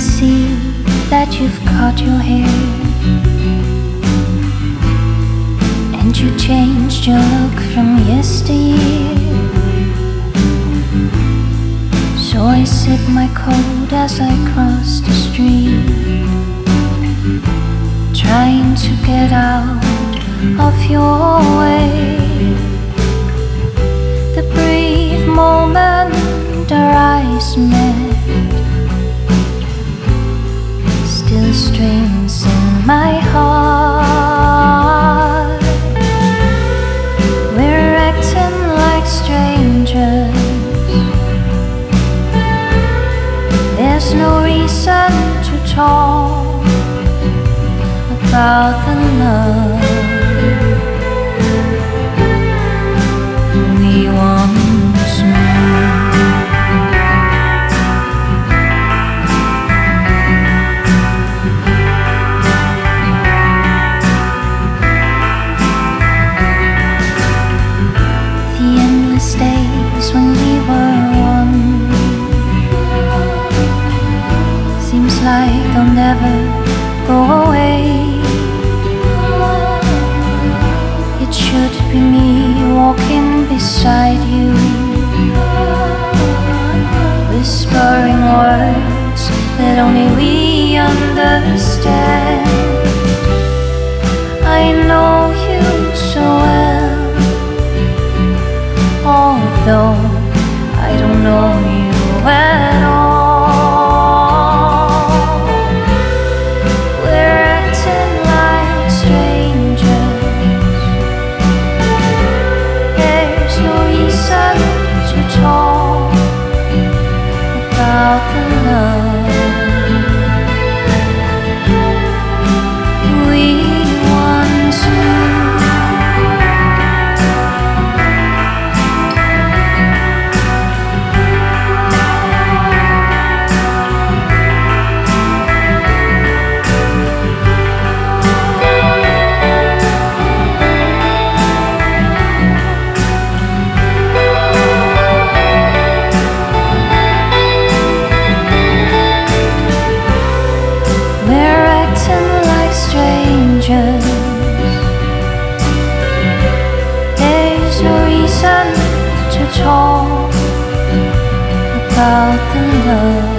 see that you've cut your hair and you changed your look from yesteryear. So I sip my coat as I cross the street, trying to get out of your. talk about the love. we understand. 了。